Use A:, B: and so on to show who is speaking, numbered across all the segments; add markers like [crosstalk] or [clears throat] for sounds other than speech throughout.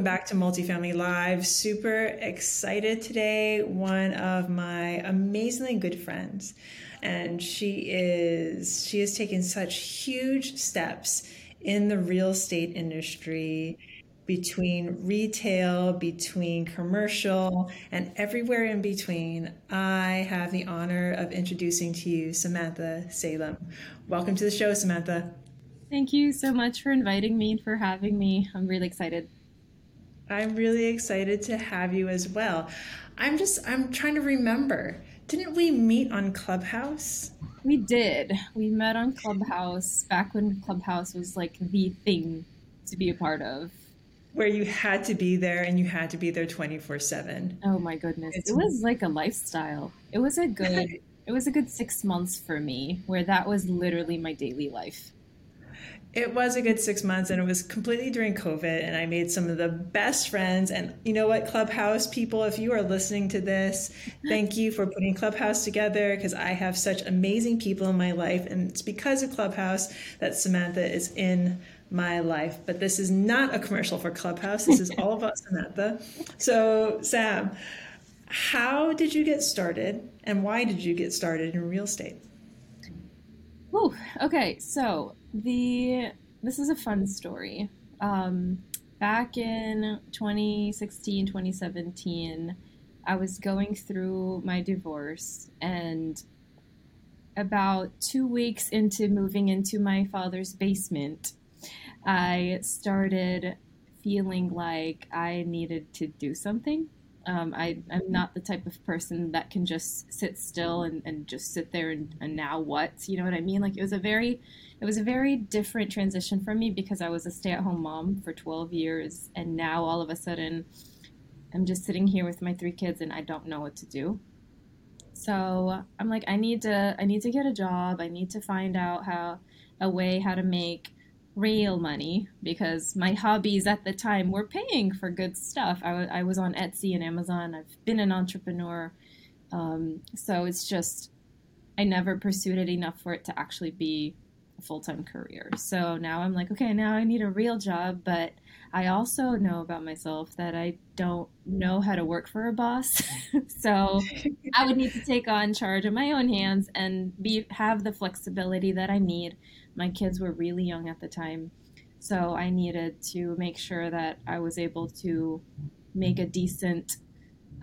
A: welcome back to Multifamily Live. Super excited today. One of my amazingly good friends, and she is she has taken such huge steps in the real estate industry between retail, between commercial, and everywhere in between. I have the honor of introducing to you Samantha Salem. Welcome to the show, Samantha.
B: Thank you so much for inviting me and for having me. I'm really excited.
A: I'm really excited to have you as well. I'm just I'm trying to remember. Didn't we meet on Clubhouse?
B: We did. We met on Clubhouse back when Clubhouse was like the thing to be a part of.
A: Where you had to be there and you had to be there 24/7.
B: Oh my goodness. It's... It was like a lifestyle. It was a good [laughs] it was a good 6 months for me where that was literally my daily life.
A: It was a good six months, and it was completely during COVID. And I made some of the best friends. And you know what, Clubhouse people, if you are listening to this, [laughs] thank you for putting Clubhouse together because I have such amazing people in my life. And it's because of Clubhouse that Samantha is in my life. But this is not a commercial for Clubhouse, this is all about Samantha. So, Sam, how did you get started, and why did you get started in real estate?
B: Oh, okay. So the this is a fun story. Um, back in 2016, 2017, I was going through my divorce, and about two weeks into moving into my father's basement, I started feeling like I needed to do something. Um, I, am not the type of person that can just sit still and, and just sit there and, and now what? You know what I mean? Like it was a very it was a very different transition for me because I was a stay at home mom for 12 years. And now all of a sudden, I'm just sitting here with my three kids and I don't know what to do. So I'm like, I need to, I need to get a job. I need to find out how, a way how to make real money because my hobbies at the time were paying for good stuff. I, w- I was on Etsy and Amazon. I've been an entrepreneur. Um, so it's just, I never pursued it enough for it to actually be a full time career. So now I'm like, okay, now I need a real job, but I also know about myself that I don't know how to work for a boss. [laughs] so [laughs] I would need to take on charge of my own hands and be have the flexibility that I need. My kids were really young at the time. So I needed to make sure that I was able to make a decent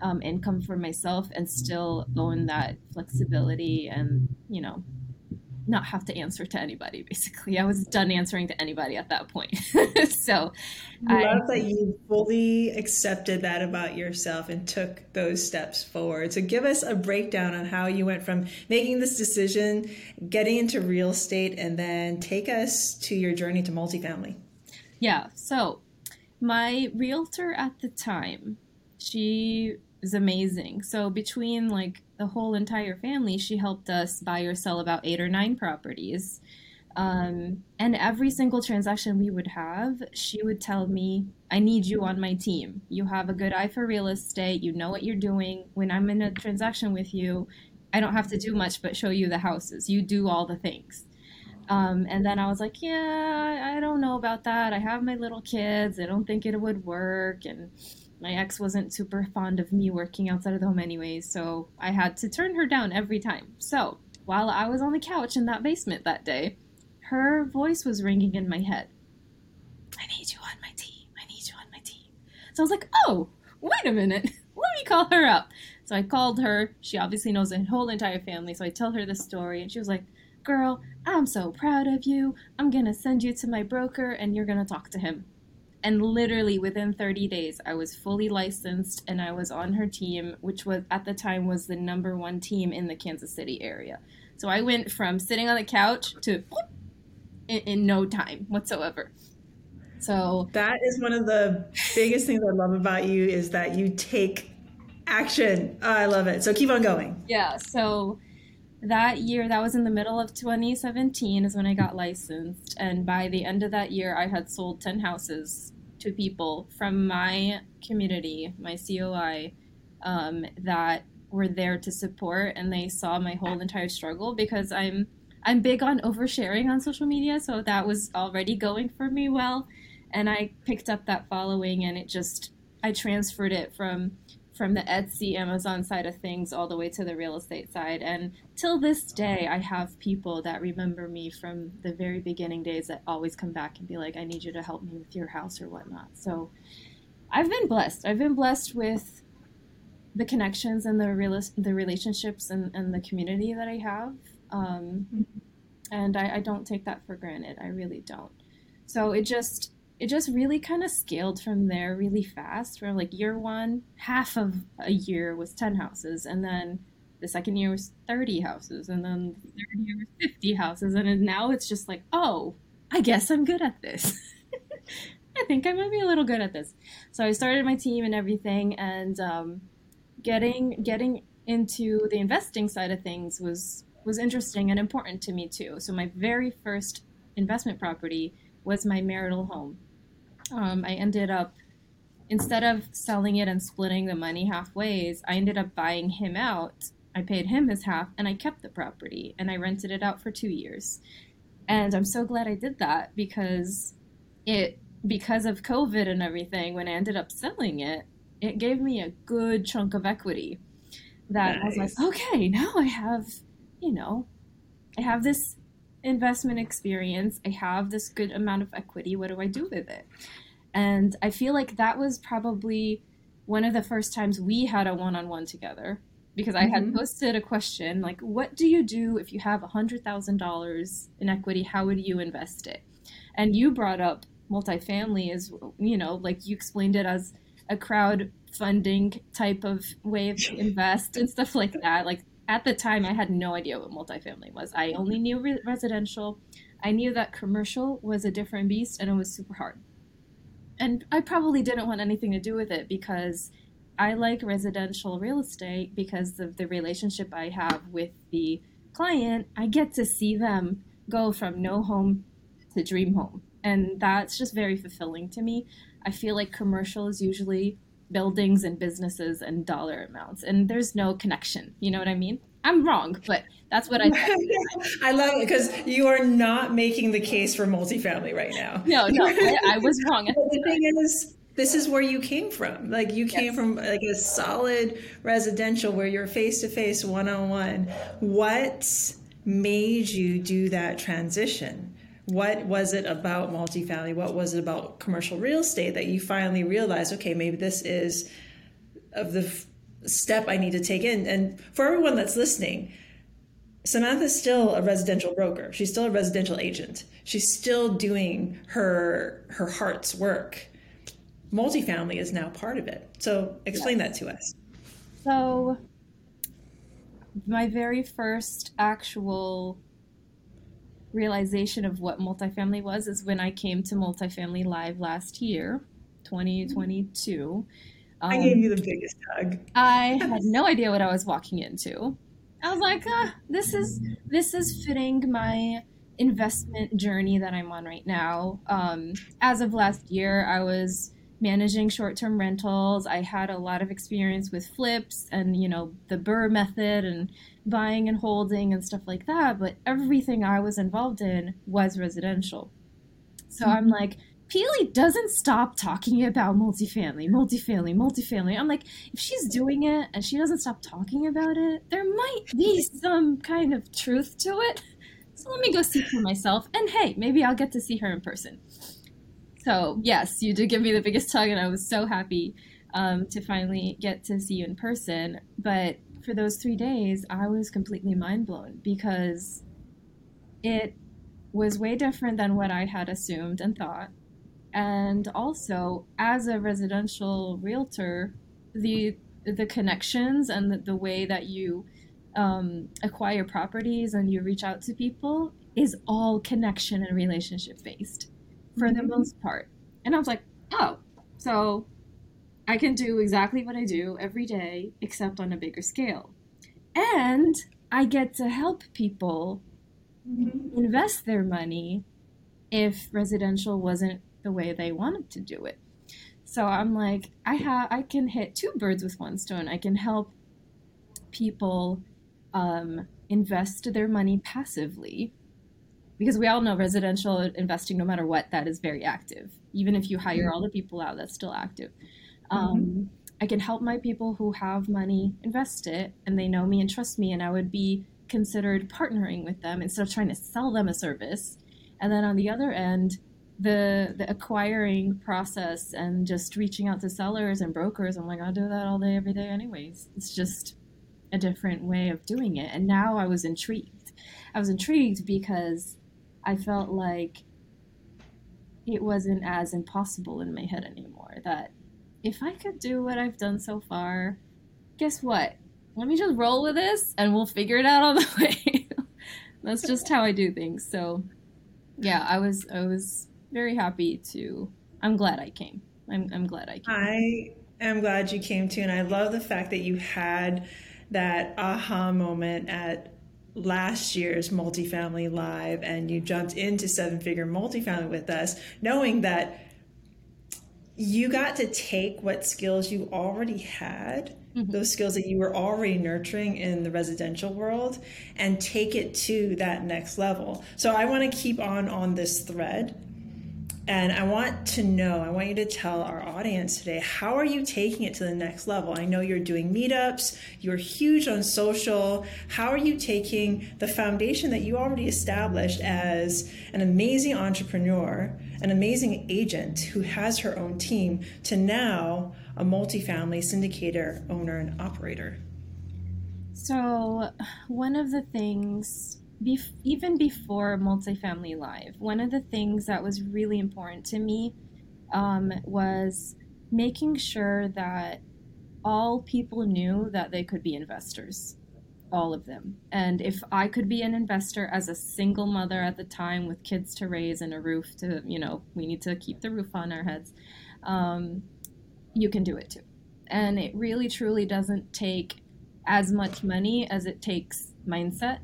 B: um, income for myself and still own that flexibility and, you know, not have to answer to anybody basically. I was done answering to anybody at that point. [laughs] So
A: i love I, that you fully accepted that about yourself and took those steps forward. So give us a breakdown on how you went from making this decision getting into real estate and then take us to your journey to multifamily.
B: Yeah so my realtor at the time she is amazing. So between like the whole entire family, she helped us buy or sell about eight or nine properties. Um, and every single transaction we would have, she would tell me, I need you on my team. You have a good eye for real estate. You know what you're doing. When I'm in a transaction with you, I don't have to do much but show you the houses. You do all the things. Um, and then I was like, yeah, I don't know about that. I have my little kids. I don't think it would work. And my ex wasn't super fond of me working outside of the home anyways, so I had to turn her down every time. So while I was on the couch in that basement that day, her voice was ringing in my head. I need you on my team. I need you on my team. So I was like, oh, wait a minute. [laughs] Let me call her up. So I called her. She obviously knows the whole entire family. So I tell her the story, and she was like, Girl, I'm so proud of you. I'm going to send you to my broker, and you're going to talk to him. And literally within 30 days, I was fully licensed and I was on her team, which was at the time was the number one team in the Kansas City area. So I went from sitting on the couch to in, in no time whatsoever. So
A: that is one of the biggest things I love about you is that you take action. I love it. So keep on going.
B: Yeah. So that year, that was in the middle of 2017, is when I got licensed. And by the end of that year, I had sold 10 houses to people from my community, my COI, um, that were there to support. And they saw my whole entire struggle because I'm. I'm big on oversharing on social media, so that was already going for me well. and I picked up that following, and it just I transferred it from from the Etsy Amazon side of things all the way to the real estate side. And till this day, I have people that remember me from the very beginning days that always come back and be like, I need you to help me with your house or whatnot. So I've been blessed. I've been blessed with the connections and the real the relationships and, and the community that I have. Um, and I, I don't take that for granted. I really don't. So it just it just really kind of scaled from there really fast. From like year one, half of a year was 10 houses, and then the second year was 30 houses, and then the third year was 50 houses, and now it's just like, oh, I guess I'm good at this. [laughs] I think I might be a little good at this. So I started my team and everything, and um, getting getting into the investing side of things was was interesting and important to me too. So my very first investment property was my marital home um, I ended up instead of selling it and splitting the money halfways, I ended up buying him out. I paid him his half and I kept the property and I rented it out for two years. And I'm so glad I did that because it because of COVID and everything, when I ended up selling it, it gave me a good chunk of equity. That nice. I was like, okay, now I have, you know, I have this investment experience. I have this good amount of equity. What do I do with it? And I feel like that was probably one of the first times we had a one on one together because I had mm-hmm. posted a question like, What do you do if you have $100,000 in equity? How would you invest it? And you brought up multifamily as, you know, like you explained it as a crowdfunding type of way [laughs] to invest and stuff like that. Like at the time, I had no idea what multifamily was. I only mm-hmm. knew re- residential. I knew that commercial was a different beast and it was super hard. And I probably didn't want anything to do with it because I like residential real estate because of the relationship I have with the client. I get to see them go from no home to dream home. And that's just very fulfilling to me. I feel like commercial is usually buildings and businesses and dollar amounts. And there's no connection. You know what i mean? I'm wrong but that's what i [laughs]
A: i love it because you are not making the case for multifamily right now. [laughs]
B: No no i, I was wrong. [laughs]
A: The thing is this is where you came from. Like you came yes. from like a solid residential where you're face to face one-on-one. What made you do that transition what was it about multifamily? What was it about commercial real estate that you finally realized, okay, maybe this is of the f- step I need to take in? And for everyone that's listening, Samantha's still a residential broker. She's still a residential agent. She's still doing her her heart's work. Multifamily is now part of it. So explain yes. that to us.
B: So my very first actual realization of what multifamily was is when I came to Multifamily Live last year, 2022. Um, I
A: gave you the biggest hug.
B: I had no idea what I was walking into. I was like, ah, this is this is fitting my investment journey that I'm on right now. Um, as of last year, I was managing short-term rentals. I had a lot of experience with flips and you know the BRRRR method and buying and holding and stuff like that, but everything I was involved in was residential. So mm-hmm. I'm like, Pili doesn't stop talking about multifamily, multifamily, multifamily. I'm like, if she's doing it and she doesn't stop talking about it, there might be some kind of truth to it. So let me go see for myself. And hey, maybe I'll get to see her in person. So, yes, you did give me the biggest hug, and I was so happy um, to finally get to see you in person. But for those three days, I was completely mind blown because it was way different than what I had assumed and thought. And also, as a residential realtor, the the connections and the, the way that you um, acquire properties and you reach out to people is all connection and relationship based for the mm-hmm. most part. And I was like, oh, so I can do exactly what I do every day, except on a bigger scale. And I get to help people mm-hmm. invest their money if residential wasn't the way they wanted to do it. So I'm like, I have, I can hit two birds with one stone. I can help people um, invest their money passively because we all know residential investing, no matter what, that is very active. Even if you hire all the people out, that's still active. Um, mm-hmm. I can help my people who have money invest it and they know me and trust me, and I would be considered partnering with them instead of trying to sell them a service. And then on the other end, the the acquiring process and just reaching out to sellers and brokers, I'm like, I do that all day, every day, anyways. It's just a different way of doing it. And now I was intrigued. I was intrigued because I felt like it wasn't as impossible in my head anymore. That if I could do what I've done so far, guess what? Let me just roll with this and we'll figure it out on the [laughs] way. That's just how I do things. So, yeah, I was I was very happy to. I'm glad I came. I'm I'm glad I came.
A: I am glad you came too, and I love the fact that you had that aha moment at last year's multifamily live and you jumped into seven figure multifamily with us knowing that you got to take what skills you already had mm-hmm. those skills that you were already nurturing in the residential world and take it to that next level so i want to keep on on this thread and I want to know, I want you to tell our audience today, how are you taking it to the next level? I know you're doing meetups, you're huge on social. How are you taking the foundation that you already established as an amazing entrepreneur, an amazing agent who has her own team, to now a multifamily syndicator, owner, and operator?
B: So, one of the things bef- even before multifamily live, one of the things that was really important to me um, was making sure that all people knew that they could be investors all of them. And if i could be an investor as a single mother at the time with kids to raise and a roof to you know we need to keep the roof on our heads um, you can do it too. And it really truly doesn't take as much money as it takes mindset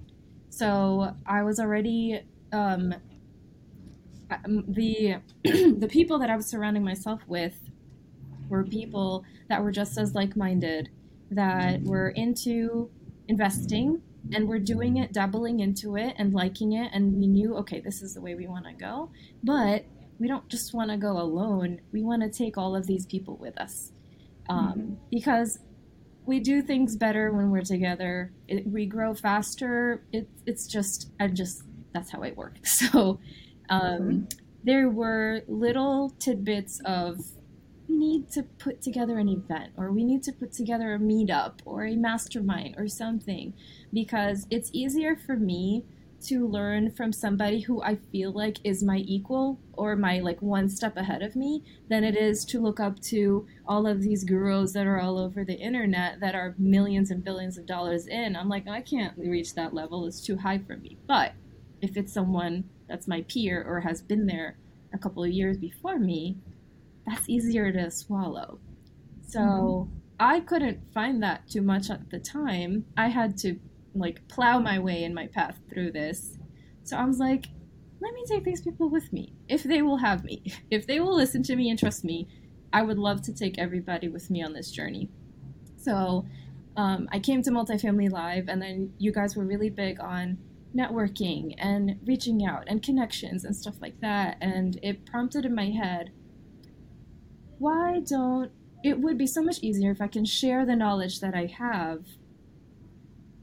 B: so I was already um, the [clears throat] the people that I was surrounding myself with were people that were just as like-minded, that were into investing and we're doing it, dabbling into it and liking it, and we knew, okay, this is the way we want to go. But we don't just want to go alone. We want to take all of these people with us. Um, mm-hmm. Because we do things better when we're together. It, we grow faster. It, it's just, I just, that's how I work. [laughs] So um, mm-hmm. there were little tidbits of we need to put together an event or we need to put together a meetup or a mastermind or something because it's easier for me to learn from somebody who I feel like is my equal or my like one step ahead of me than it is to look up to all of these gurus that are all over the internet that are millions and billions of dollars in. I'm like, I can't reach that level. It's too high for me. But if it's someone that's my peer or has been there a couple of years before me, that's easier to swallow. So mm-hmm. I couldn't find that too much at the time. I had to like plow my way in my path through this. So I was like, let me take these people with me if they will have me. [laughs] If they will listen to me and trust me, I would love to take everybody with me on this journey. So um, I came to Multifamily Live, and then you guys were really big on networking and reaching out and connections and stuff like that. And it prompted in my head, why don't it would be so much easier if I can share the knowledge that I have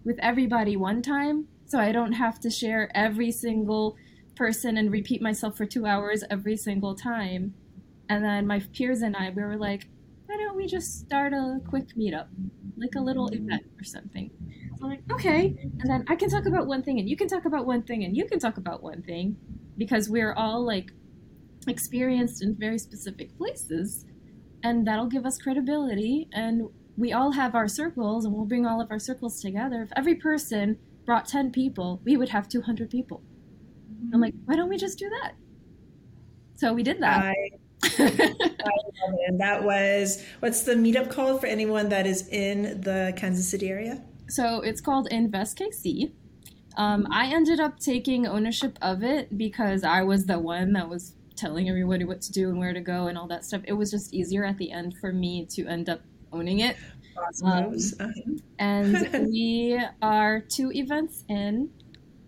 B: with everybody one time so I don't have to share every single person and repeat myself for two hours every single time. And then my peers and I, we were like, why don't we just start a quick meetup, like a little event or something? So I'm like, okay. And then I can talk about one thing, and you can talk about one thing, and you can talk about one thing, because we're all like experienced in very specific places, and that'll give us credibility, and we all have our circles and we'll bring all of our circles together. If every person brought 10 people, we would have 200 people. Mm-hmm. I'm like, why don't we just do that? So we did that. I, [laughs]
A: I love it. And that was, what's the meetup called for anyone that is in the Kansas City area?
B: So it's called Invest KC. Um, I ended up taking ownership of it because I was the one that was telling everybody what to do and where to go and all that stuff. It was just easier at the end for me to end up owning it. Um, and [laughs] we are two events in,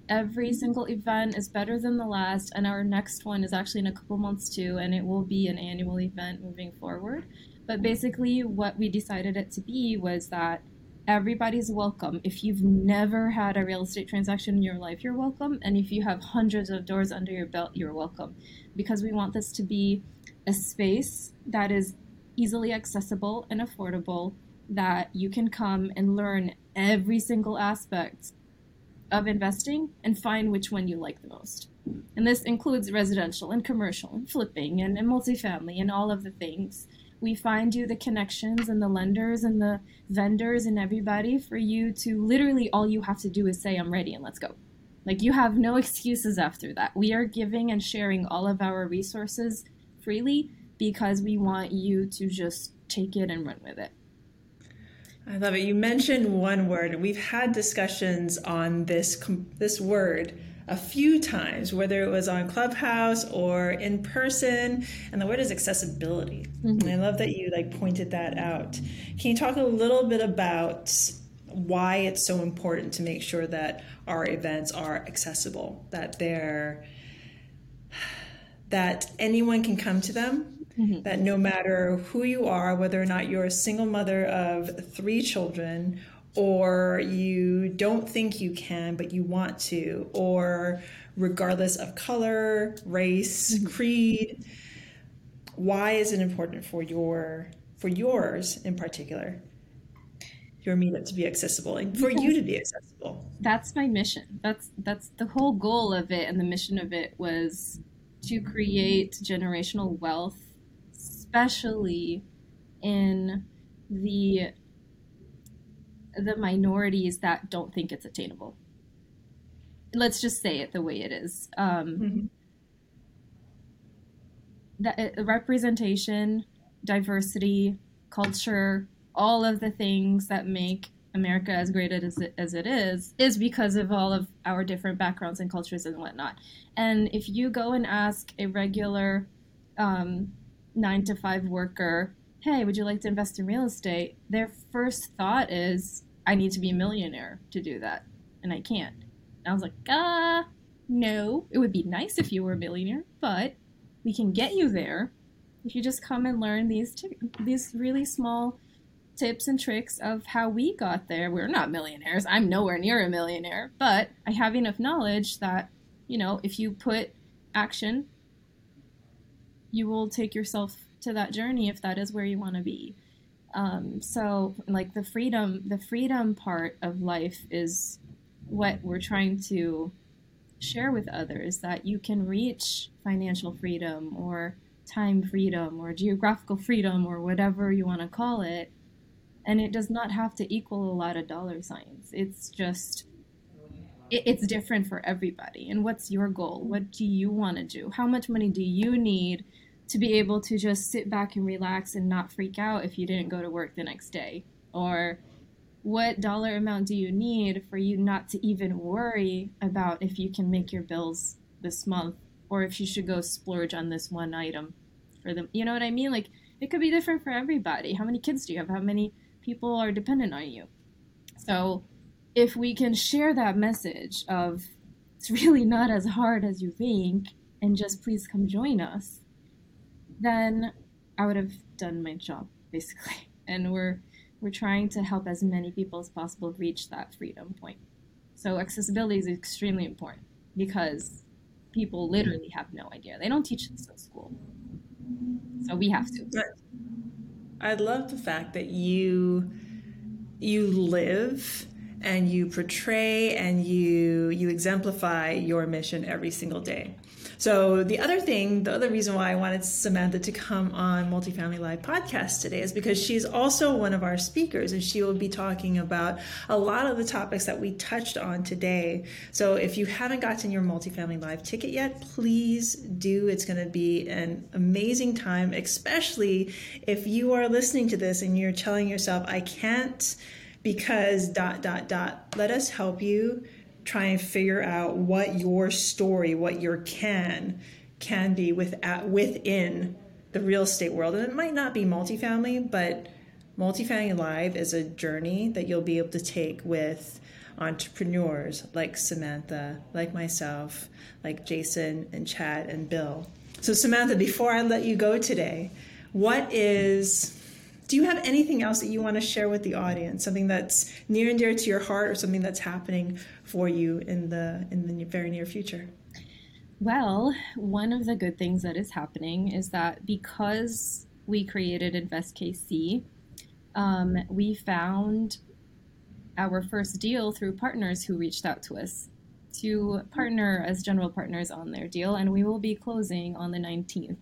B: every single event is better than the last, and our next one is actually in a couple months too, and it will be an annual event moving forward. But basically, what we decided it to be was that everybody's welcome. If you've never had a real estate transaction in your life, you're welcome. And if you have hundreds of doors under your belt, you're welcome. Because we want this to be a space that is easily accessible and affordable, that you can come and learn every single aspect of investing and find which one you like the most. And this includes residential and commercial and flipping and, and multifamily and all of the things. We find you the connections and the lenders and the vendors and everybody for you to literally all you have to do is say, I'm ready and let's go. Like you have no excuses after that. We are giving and sharing all of our resources freely because we want you to just take it and run with it.
A: I love it. You mentioned one word, and we've had discussions on this this word a few times, whether it was on Clubhouse or in person, and the word is accessibility. Mm-hmm. And I love that you like pointed that out. Can you talk a little bit about why it's so important to make sure that our events are accessible, that they're that anyone can come to them Mm-hmm. That no matter who you are, whether or not you're a single mother of three children, or you don't think you can, but you want to, or regardless of color, race, mm-hmm. creed, why is it important for your for yours in particular? your meetup to be accessible and for you to be accessible
B: that's my mission that's that's the whole goal of it and the mission of it was to create generational wealth especially in the the minorities that don't think it's attainable. Let's just say it the way it is. Um, mm-hmm. That uh, representation, diversity, culture, all of the things that make America as great as it, as it is, is because of all of our different backgrounds and cultures and whatnot. And if you go and ask a regular um, nine to five worker, hey, would you like to invest in real estate? Their first thought is, I need to be a millionaire to do that, and I can't. And I was like, ah, no. It would be nice if you were a millionaire, but we can get you there if you just come and learn these t- these really small tips and tricks of how we got there. We're not millionaires. I'm nowhere near a millionaire, but I have enough knowledge that, you know, if you put action you will take yourself to that journey if that is where you want to be. Um, so, like the freedom, the freedom part of life is what we're trying to share with others that you can reach financial freedom or time freedom or geographical freedom or whatever you want to call it. And it does not have to equal a lot of dollar signs. It's just, it, it's different for everybody. And what's your goal? What do you want to do? How much money do you need to be able to just sit back and relax and not freak out if you didn't go to work the next day? Or what dollar amount do you need for you not to even worry about if you can make your bills this month or if you should go splurge on this one item for them? You know what I mean? Like it could be different for everybody. How many kids do you have? How many people are dependent on you? So if we can share that message of it's really not as hard as you think and just please come join us then I would have done my job basically. [laughs] And we're we're trying to help as many people as possible reach that freedom point. So accessibility is extremely important because people literally have no idea. They don't teach this at school. So we have to.
A: I love the fact that you you live and you portray and you you exemplify your mission every single day. So the other thing, the other reason why I wanted Samantha to come on Multifamily Live podcast today is because she's also one of our speakers and she will be talking about a lot of the topics that we touched on today. So if you haven't gotten your Multifamily Live ticket yet, please do. It's going to be an amazing time, especially if you are listening to this and you're telling yourself, I can't because dot dot dot. Let us help you try and figure out what your story, what your can can be with, within the real estate world. And it might not be multifamily, but multifamily live is a journey that you'll be able to take with entrepreneurs like Samantha, like myself, like Jason and Chad and Bill. So, Samantha, before I let you go today, what is do you have anything else that you want to share with the audience? Something that's near and dear to your heart or something that's happening for you in the in the very near future?
B: Well one of the good things that is happening is that because we created invest kc um, we found our first deal through partners who reached out to us to partner as general partners on their deal and we will be closing on the 19th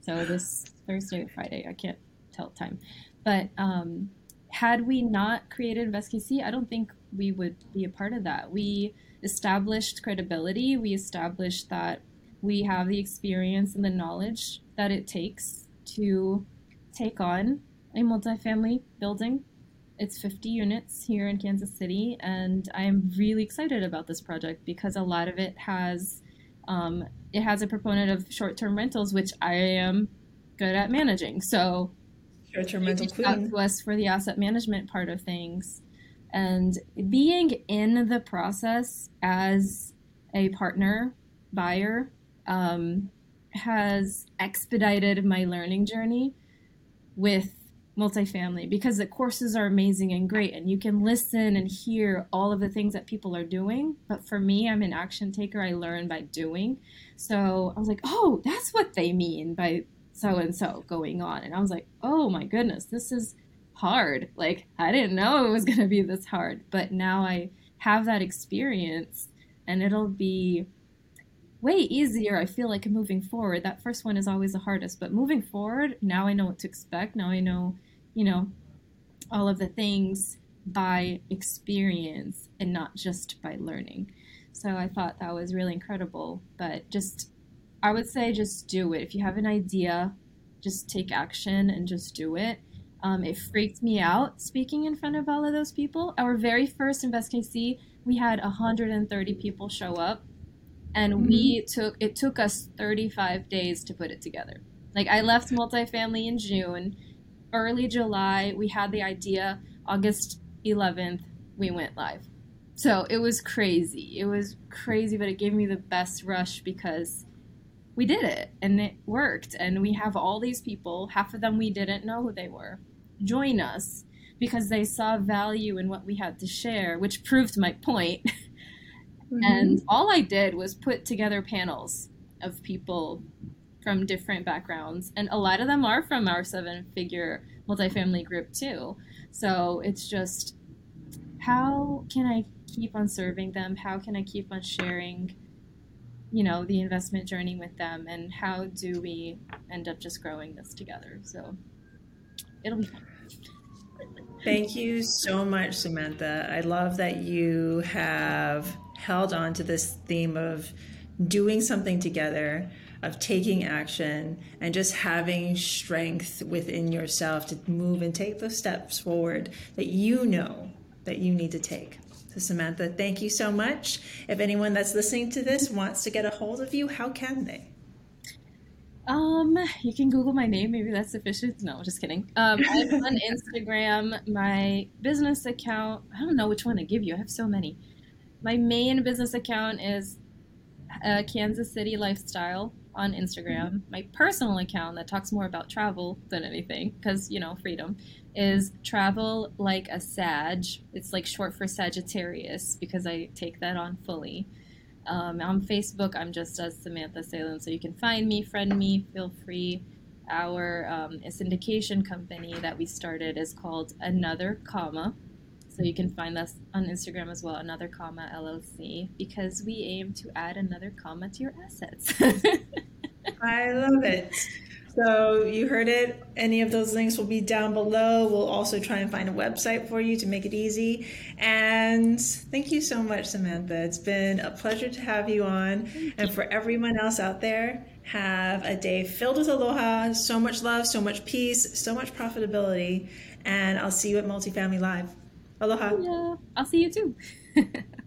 B: so this thursday or friday i can't tell time. But um, had we not created InvestKC, I don't think we would be a part of that. We established credibility. We established that we have the experience and the knowledge that it takes to take on a multifamily building. It's 50 units here in Kansas City, and I am really excited about this project because a lot of it has um, it has a proponent of short-term rentals, which I am good at managing. So Queen. to us for the asset management part of things, and being in the process as a partner buyer um, has expedited my learning journey with multifamily because the courses are amazing and great and you can listen and hear all of the things that people are doing. But for me i'm an action taker. I learn by doing. So i was like oh that's what they mean by so and so going on. And I was like, oh my goodness, this is hard. Like, I didn't know it was [laughs] going to be this hard. But now I have that experience and it'll be way easier, I feel like, moving forward. That first one is always the hardest. But moving forward, now I know what to expect. Now I know, you know, all of the things by experience and not just by learning. So I thought that was really incredible. But just I would say just do it. If you have an idea, just take action and just do it. Um, it freaked me out speaking in front of all of those people. Our very first Invest KC, we had 130 people show up, and mm-hmm. we took it took us 35 days to put it together. Like I left multifamily in June, early July we had the idea. August 11th we went live. So it was crazy. It was crazy, but it gave me the best rush because we did it and it worked. And we have all these people, half of them we didn't know who they were, join us because they saw value in what we had to share, which proved my point. [laughs] Mm-hmm. And all I did was put together panels of people from different backgrounds. And a lot of them are from our seven figure multifamily group, too. So it's just how can I keep on serving them? How can I keep on sharing you know the investment journey with them and how do we end up just growing this together. So it'll be fun.
A: Thank you so much samantha. I love that you have held on to this theme of doing something together of taking action and just having strength within yourself to move and take those steps forward that you know that you need to take so, Samantha, thank you so much. If anyone that's listening to this wants to get a hold of you, how can they?
B: Um, you can Google my name. Maybe that's sufficient. No, just kidding. Um, I'm on [laughs] Instagram. My business account. I don't know which one to give you. I have so many. My main business account is uh, Kansas City Lifestyle on Instagram. My personal account that talks more about travel than anything, because you know freedom, is travel like a Sag. It's like short for Sagittarius because I take that on fully. Um, on Facebook, I'm just as Samantha Salem, so you can find me, friend me, feel free. Our um, syndication company that we started is called Another Comma. So you can find us on Instagram as well, Another Comma LLC, because we aim to add another comma to your assets. [laughs]
A: I love it. So you heard it. Any of those links will be down below. We'll also try and find a website for you to make it easy. And thank you so much, Samantha. It's been a pleasure to have you on. And for everyone else out there, have a day filled with aloha, so much love, so much peace, so much profitability. And I'll see you at Multifamily Live. Aloha.
B: Yeah, I'll see you too. [laughs]